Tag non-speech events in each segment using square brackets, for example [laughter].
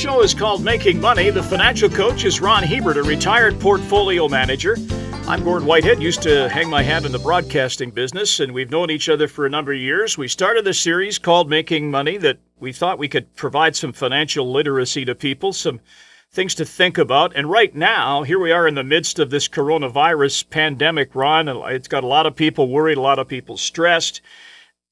show is called Making Money. The financial coach is Ron Hebert, a retired portfolio manager. I'm Gord Whitehead, used to hang my hat in the broadcasting business, and we've known each other for a number of years. We started a series called Making Money that we thought we could provide some financial literacy to people, some things to think about. And right now, here we are in the midst of this coronavirus pandemic, Ron. It's got a lot of people worried, a lot of people stressed.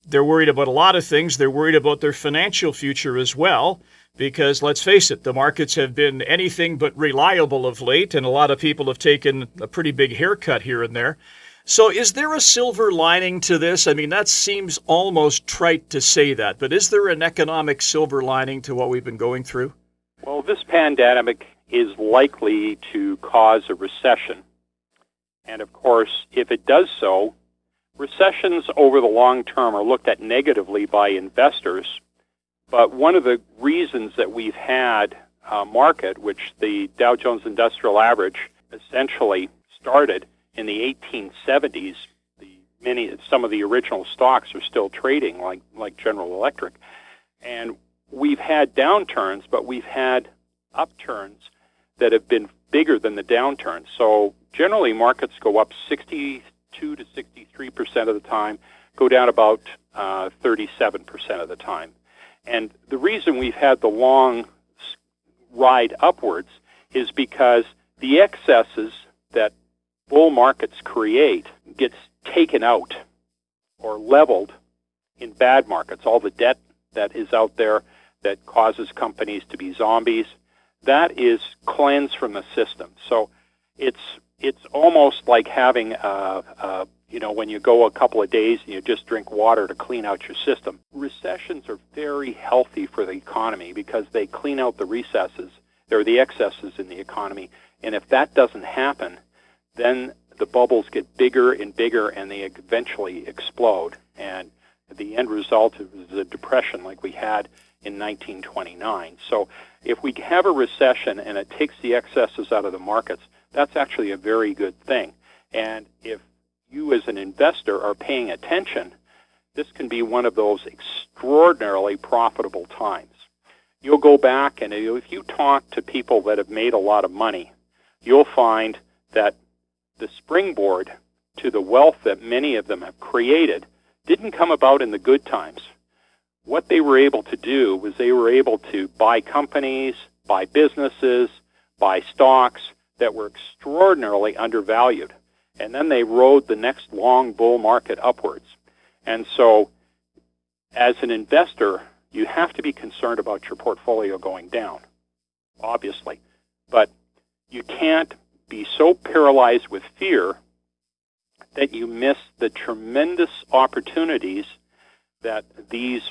They're worried about a lot of things. They're worried about their financial future as well because let's face it, the markets have been anything but reliable of late, and a lot of people have taken a pretty big haircut here and there. So, is there a silver lining to this? I mean, that seems almost trite to say that, but is there an economic silver lining to what we've been going through? Well, this pandemic is likely to cause a recession. And of course, if it does so, recessions over the long term are looked at negatively by investors but one of the reasons that we've had a market, which the Dow Jones Industrial Average essentially started in the 1870s, the many some of the original stocks are still trading, like like General Electric, and we've had downturns, but we've had upturns that have been bigger than the downturns. So generally, markets go up 62 to 63 percent of the time, go down about uh, 37 percent of the time. And the reason we've had the long ride upwards is because the excesses that bull markets create gets taken out or leveled in bad markets. All the debt that is out there that causes companies to be zombies, that is cleansed from the system. So it's it's almost like having a, a you know, when you go a couple of days and you just drink water to clean out your system. Recessions are very healthy for the economy because they clean out the recesses, or the excesses in the economy. And if that doesn't happen, then the bubbles get bigger and bigger and they eventually explode. And the end result is a depression like we had in 1929. So if we have a recession and it takes the excesses out of the markets, that's actually a very good thing. And if you as an investor are paying attention, this can be one of those extraordinarily profitable times. You'll go back and if you talk to people that have made a lot of money, you'll find that the springboard to the wealth that many of them have created didn't come about in the good times. What they were able to do was they were able to buy companies, buy businesses, buy stocks that were extraordinarily undervalued and then they rode the next long bull market upwards. And so, as an investor, you have to be concerned about your portfolio going down, obviously. But you can't be so paralyzed with fear that you miss the tremendous opportunities that these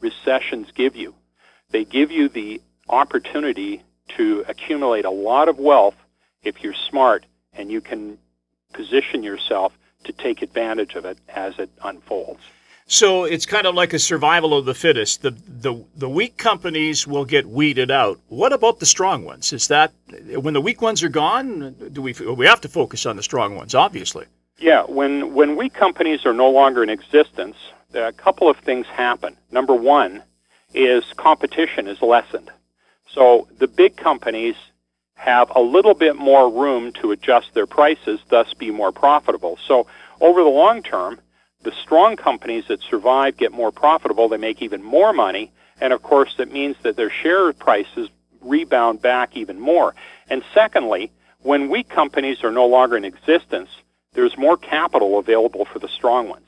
recessions give you. They give you the opportunity to accumulate a lot of wealth if you're smart and you can position yourself to take advantage of it as it unfolds. So it's kind of like a survival of the fittest. The, the the weak companies will get weeded out. What about the strong ones? Is that when the weak ones are gone? Do we we have to focus on the strong ones? Obviously. Yeah. When when weak companies are no longer in existence, a couple of things happen. Number one is competition is lessened. So the big companies have a little bit more room to adjust their prices, thus be more profitable. So over the long term, the strong companies that survive get more profitable, they make even more money, and of course that means that their share prices rebound back even more. And secondly, when weak companies are no longer in existence, there's more capital available for the strong ones.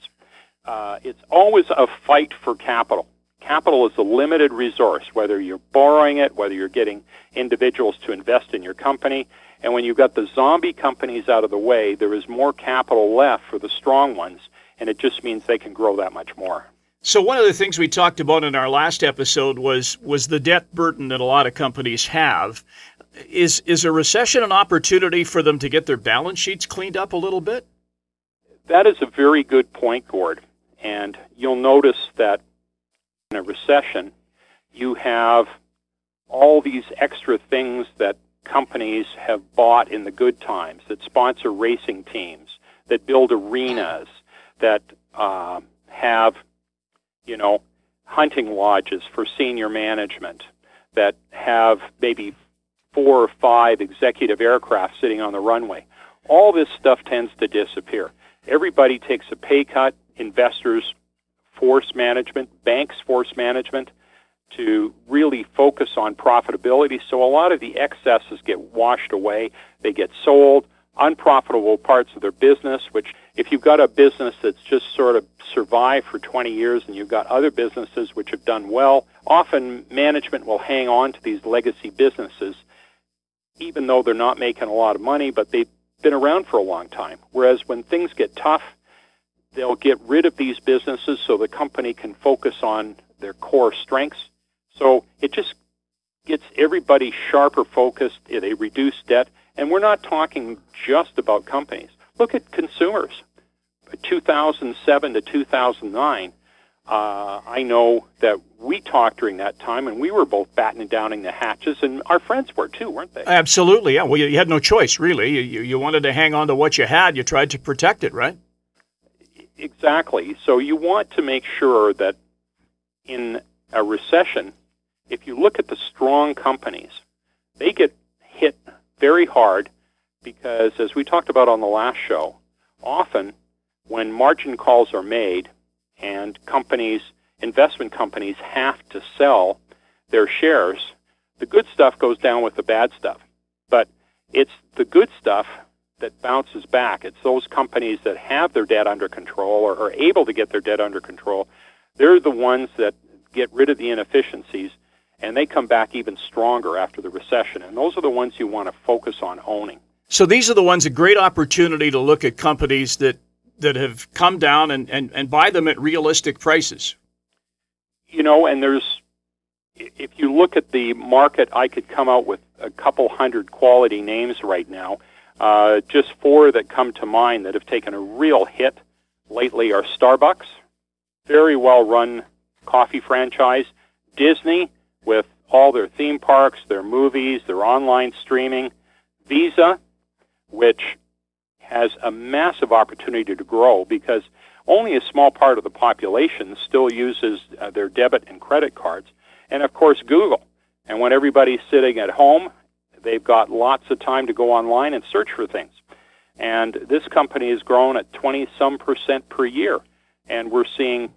Uh, it's always a fight for capital. Capital is a limited resource, whether you're borrowing it, whether you're getting individuals to invest in your company. And when you've got the zombie companies out of the way, there is more capital left for the strong ones, and it just means they can grow that much more. So one of the things we talked about in our last episode was was the debt burden that a lot of companies have. Is is a recession an opportunity for them to get their balance sheets cleaned up a little bit? That is a very good point, Gord. And you'll notice that in a recession, you have all these extra things that companies have bought in the good times that sponsor racing teams, that build arenas, that uh, have, you know, hunting lodges for senior management, that have maybe four or five executive aircraft sitting on the runway. All this stuff tends to disappear. Everybody takes a pay cut, investors force management, banks force management to really focus on profitability. So a lot of the excesses get washed away. They get sold. Unprofitable parts of their business, which if you've got a business that's just sort of survived for 20 years and you've got other businesses which have done well, often management will hang on to these legacy businesses even though they're not making a lot of money, but they've been around for a long time. Whereas when things get tough, they'll get rid of these businesses so the company can focus on their core strengths. So it just gets everybody sharper focused. They reduce debt. And we're not talking just about companies. Look at consumers. 2007 to 2009, uh, I know that we talked during that time, and we were both battening downing the hatches, and our friends were too, weren't they? Absolutely, yeah. Well, you, you had no choice, really. You, you wanted to hang on to what you had. You tried to protect it, right? Exactly. So you want to make sure that in a recession, if you look at the strong companies, they get hit very hard because, as we talked about on the last show, often when margin calls are made, and companies, investment companies, have to sell their shares, the good stuff goes down with the bad stuff. But it's the good stuff that bounces back. It's those companies that have their debt under control or are able to get their debt under control. They're the ones that get rid of the inefficiencies and they come back even stronger after the recession. And those are the ones you want to focus on owning. So these are the ones a great opportunity to look at companies that that have come down and, and, and buy them at realistic prices. You know, and there's, if you look at the market, I could come out with a couple hundred quality names right now. Uh, just four that come to mind that have taken a real hit lately are Starbucks, very well run coffee franchise, Disney with all their theme parks, their movies, their online streaming, Visa, which has a massive opportunity to grow because only a small part of the population still uses uh, their debit and credit cards. And of course, Google. And when everybody's sitting at home, they've got lots of time to go online and search for things. And this company has grown at 20 some percent per year. And we're seeing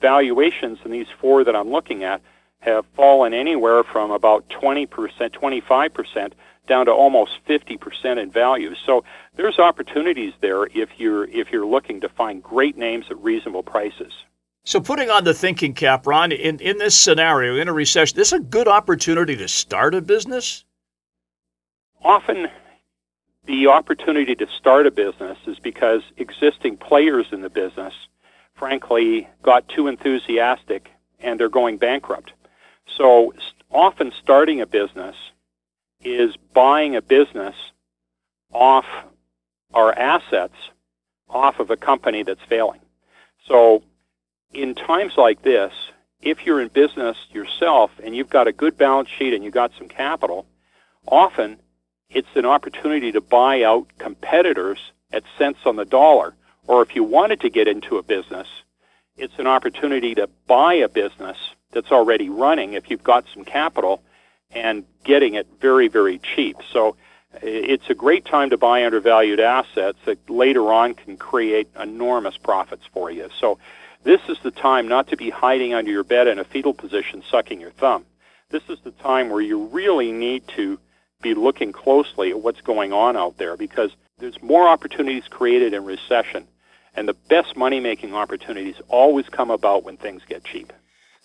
valuations in these four that I'm looking at have fallen anywhere from about 20%, 25% down to almost 50% in value. So there's opportunities there if you're if you're looking to find great names at reasonable prices. So putting on the thinking cap, Ron, in, in this scenario, in a recession, this is a good opportunity to start a business? Often the opportunity to start a business is because existing players in the business, frankly, got too enthusiastic and they're going bankrupt. So often starting a business is buying a business off our assets off of a company that's failing. So in times like this, if you're in business yourself and you've got a good balance sheet and you've got some capital, often it's an opportunity to buy out competitors at cents on the dollar. Or if you wanted to get into a business, it's an opportunity to buy a business that's already running if you've got some capital and getting it very, very cheap. So it's a great time to buy undervalued assets that later on can create enormous profits for you. So this is the time not to be hiding under your bed in a fetal position sucking your thumb. This is the time where you really need to be looking closely at what's going on out there because there's more opportunities created in recession and the best money making opportunities always come about when things get cheap.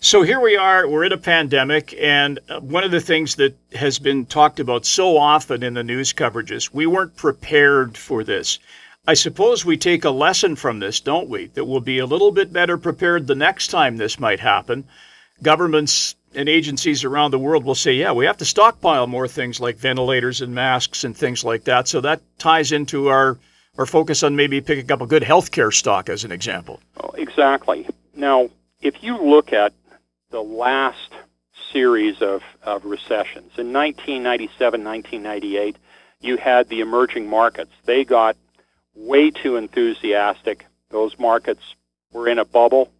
So here we are, we're in a pandemic, and uh, one of the things that has been talked about so often in the news coverages, we weren't prepared for this. I suppose we take a lesson from this, don't we? That we'll be a little bit better prepared the next time this might happen. Governments and agencies around the world will say, yeah, we have to stockpile more things like ventilators and masks and things like that. So that ties into our, our focus on maybe picking up a good healthcare stock as an example. Oh, exactly. Now, if you look at the last series of, of recessions. In 1997, 1998, you had the emerging markets. They got way too enthusiastic. Those markets were in a bubble.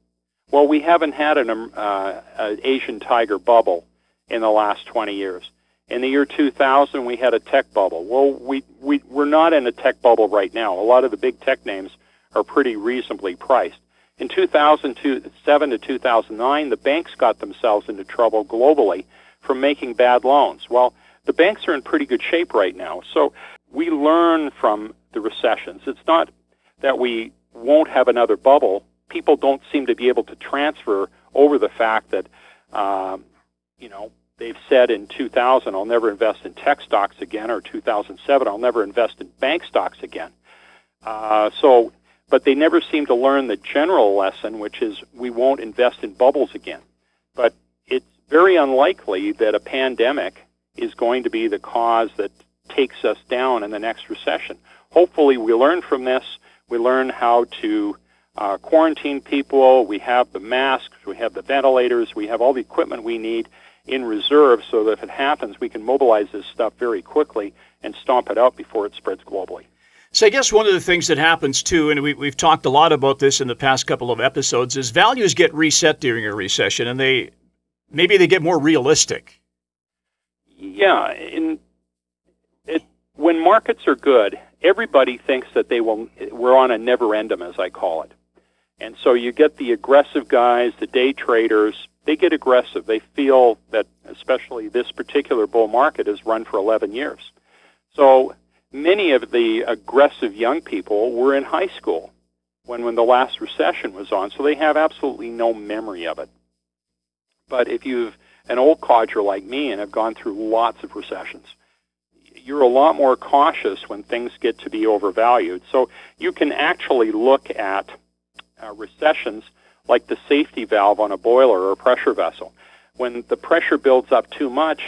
Well, we haven't had an, um, uh, an Asian tiger bubble in the last 20 years. In the year 2000, we had a tech bubble. Well, we, we, we're not in a tech bubble right now. A lot of the big tech names are pretty reasonably priced. In 2007 to 2009, the banks got themselves into trouble globally from making bad loans. Well, the banks are in pretty good shape right now. So we learn from the recessions. It's not that we won't have another bubble. People don't seem to be able to transfer over the fact that, um, you know, they've said in 2000, I'll never invest in tech stocks again, or 2007, I'll never invest in bank stocks again. Uh, so, but they never seem to learn the general lesson, which is we won't invest in bubbles again. But it's very unlikely that a pandemic is going to be the cause that takes us down in the next recession. Hopefully, we learn from this. We learn how to uh, quarantine people. We have the masks. We have the ventilators. We have all the equipment we need in reserve so that if it happens, we can mobilize this stuff very quickly and stomp it out before it spreads globally. So I guess one of the things that happens too, and we, have talked a lot about this in the past couple of episodes, is values get reset during a recession, and they maybe they get more realistic. Yeah, in it, when markets are good, everybody thinks that they will. We're on a never endum, as I call it, and so you get the aggressive guys, the day traders. They get aggressive. They feel that, especially this particular bull market, has run for 11 years. So many of the aggressive young people were in high school when when the last recession was on, so they have absolutely no memory of it. But if you've an old codger like me and have gone through lots of recessions, you're a lot more cautious when things get to be overvalued. So you can actually look at uh, recessions like the safety valve on a boiler or a pressure vessel. When the pressure builds up too much,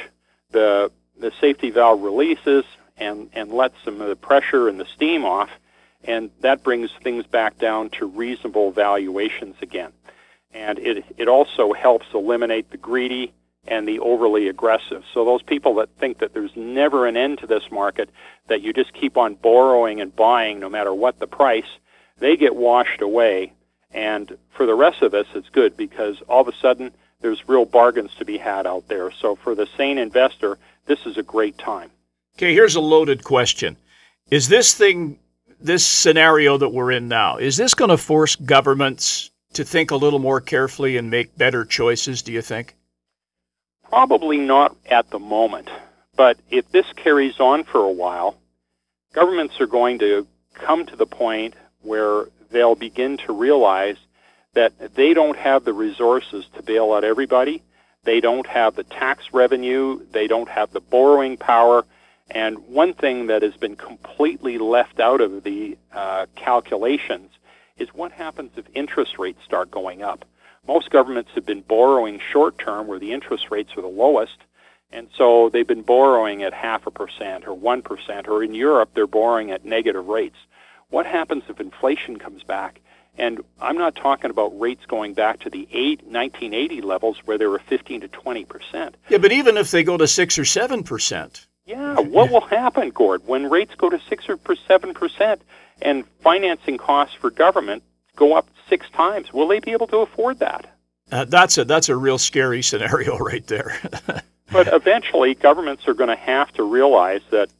the the safety valve releases and, and lets some of the pressure and the steam off, and that brings things back down to reasonable valuations again. And it, it also helps eliminate the greedy and the overly aggressive. So those people that think that there's never an end to this market, that you just keep on borrowing and buying no matter what the price, they get washed away. And for the rest of us, it's good because all of a sudden there's real bargains to be had out there. So for the sane investor, this is a great time. Okay, here's a loaded question. Is this thing, this scenario that we're in now, is this going to force governments to think a little more carefully and make better choices, do you think? Probably not at the moment. But if this carries on for a while, governments are going to come to the point where they'll begin to realize that they don't have the resources to bail out everybody. They don't have the tax revenue. They don't have the borrowing power. And one thing that has been completely left out of the uh, calculations is what happens if interest rates start going up. Most governments have been borrowing short term where the interest rates are the lowest, and so they've been borrowing at half a percent or 1%, or in Europe, they're borrowing at negative rates. What happens if inflation comes back? And I'm not talking about rates going back to the eight, 1980 levels where they were 15 to 20 percent. Yeah, but even if they go to six or seven percent. Yeah, what will happen, Gord, when rates go to six or seven percent and financing costs for government go up six times. Will they be able to afford that? Uh, that's a that's a real scary scenario [laughs] right there. but eventually, governments are going to have to realize that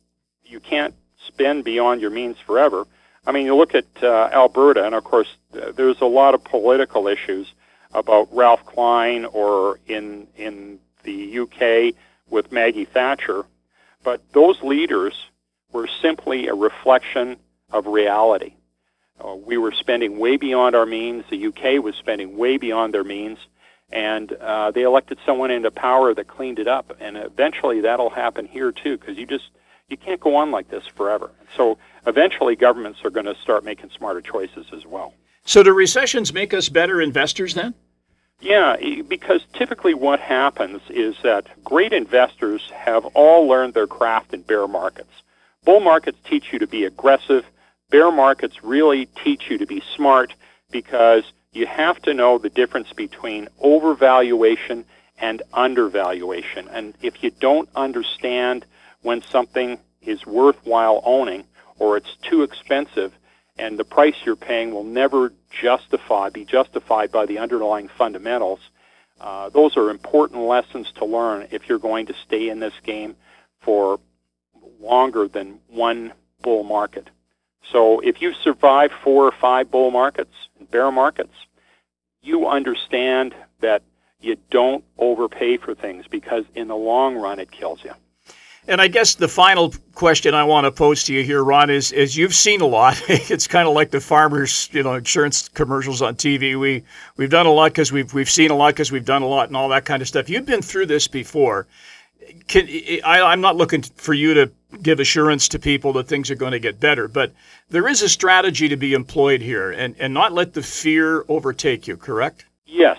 you can't spend beyond your means forever. I mean, you look at uh, Alberta, and of course, there's a lot of political issues about Ralph Klein or in in the UK with Maggie Thatcher, but those leaders were simply a reflection of reality. Uh, we were spending way beyond our means. The UK was spending way beyond their means. And uh, they elected someone into power that cleaned it up. And eventually that'll happen here too, because you just you can't go on like this forever. So eventually governments are going to start making smarter choices as well. So do recessions make us better investors then? Yeah, because typically what happens is that great investors have all learned their craft in bear markets. Bull markets teach you to be aggressive bear markets really teach you to be smart because you have to know the difference between overvaluation and undervaluation. And if you don't understand when something is worthwhile owning or it's too expensive and the price you're paying will never justify be justified by the underlying fundamentals, Uh, those are important lessons to learn if you're going to stay in this game for longer than one bull market. So if you survive four or five bull markets and bear markets, you understand that you don't overpay for things because in the long run it kills you. And I guess the final question I want to pose to you here, Ron, is is you've seen a lot. [laughs] it's kind of like the farmers, you know, insurance commercials on TV. We we've done a lot because we've we've seen a lot because we've done a lot and all that kind of stuff. You've been through this before. Can, I, I'm not looking for you to give assurance to people that things are going to get better, but there is a strategy to be employed here, and and not let the fear overtake you. Correct? Yes.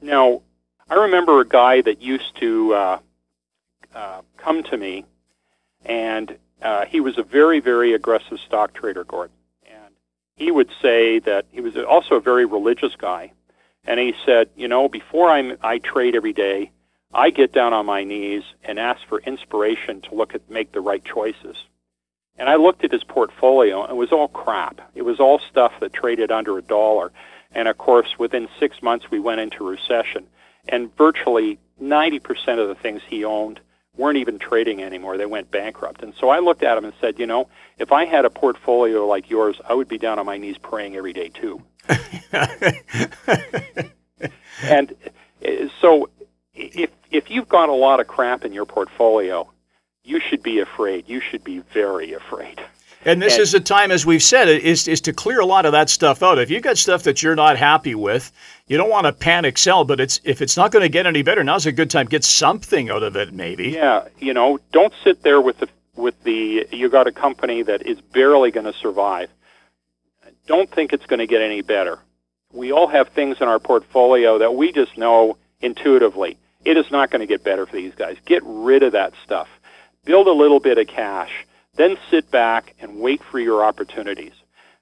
Now, I remember a guy that used to. Uh, uh, come to me, and uh, he was a very, very aggressive stock trader, Gordon. And he would say that he was also a very religious guy. And he said, you know, before I'm, I trade every day, I get down on my knees and ask for inspiration to look at make the right choices. And I looked at his portfolio, and it was all crap. It was all stuff that traded under a dollar. And of course, within six months, we went into recession. And virtually 90% of the things he owned weren't even trading anymore. They went bankrupt. And so I looked at them and said, you know, if I had a portfolio like yours, I would be down on my knees praying every day too. [laughs] and uh, so if if you've got a lot of crap in your portfolio, you should be afraid. You should be very afraid. And this and, is a time, as we've said, is is to clear a lot of that stuff out. If you've got stuff that you're not happy with, you don't want to panic sell. But it's if it's not going to get any better, now's a good time. Get something out of it, maybe. Yeah, you know, don't sit there with the with the you got a company that is barely going to survive. Don't think it's going to get any better. We all have things in our portfolio that we just know intuitively. It is not going to get better for these guys. Get rid of that stuff. Build a little bit of cash then sit back and wait for your opportunities.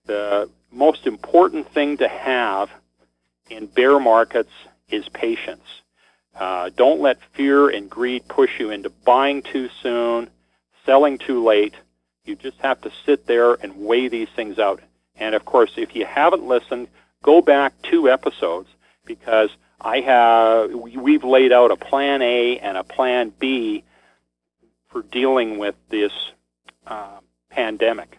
The most important thing to have in bear markets is patience. Uh, don't let fear and greed push you into buying too soon, selling too late. You just have to sit there and weigh these things out. And of course, if you haven't listened, go back two episodes because I have we've laid out a plan A and a plan B for dealing with this uh, pandemic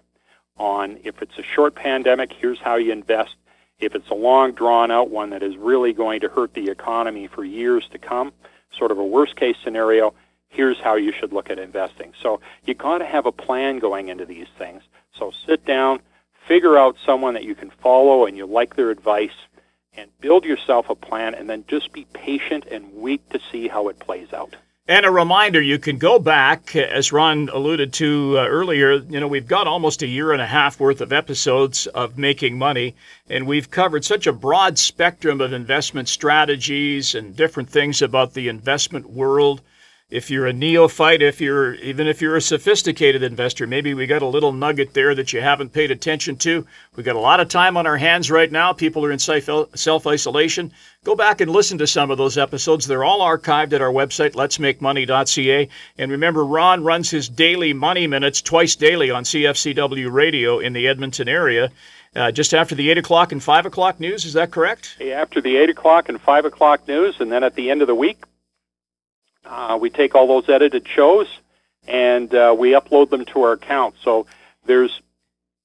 on if it's a short pandemic, here's how you invest. If it's a long, drawn out one that is really going to hurt the economy for years to come, sort of a worst case scenario, here's how you should look at investing. So you got to have a plan going into these things. So sit down, figure out someone that you can follow and you like their advice, and build yourself a plan, and then just be patient and wait to see how it plays out. And a reminder, you can go back, as Ron alluded to uh, earlier. You know, we've got almost a year and a half worth of episodes of making money, and we've covered such a broad spectrum of investment strategies and different things about the investment world if you're a neophyte, if you're even if you're a sophisticated investor, maybe we got a little nugget there that you haven't paid attention to. We got a lot of time on our hands right now. People are in self isolation. Go back and listen to some of those episodes. They're all archived at our website, letsmakemoney.ca. And remember, Ron runs his daily money minutes twice daily on CFCW radio in the Edmonton area. Uh, just after the 8 o'clock and 5 o'clock news, is that correct? After the 8 o'clock and 5 o'clock news, and then at the end of the week, uh, we take all those edited shows and uh, we upload them to our account. So there's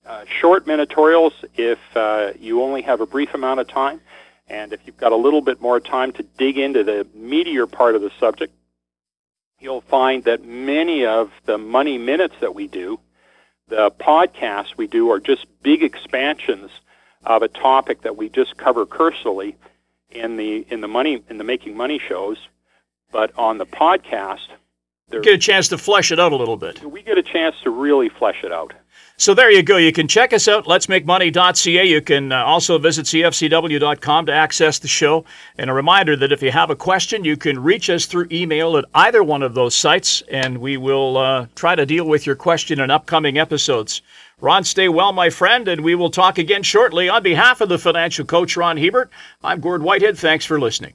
uh, short minitorials if uh, you only have a brief amount of time. And if you've got a little bit more time to dig into the meatier part of the subject, you'll find that many of the money minutes that we do, the podcasts we do, are just big expansions of a topic that we just cover cursorily in the in the money in the making money shows but on the podcast, there, get a chance to flesh it out a little bit. We get a chance to really flesh it out. So there you go. You can check us out, letsmakemoney.ca. You can uh, also visit cfcw.com to access the show. And a reminder that if you have a question, you can reach us through email at either one of those sites, and we will uh, try to deal with your question in upcoming episodes. Ron, stay well, my friend, and we will talk again shortly. On behalf of the financial coach, Ron Hebert, I'm Gord Whitehead. Thanks for listening.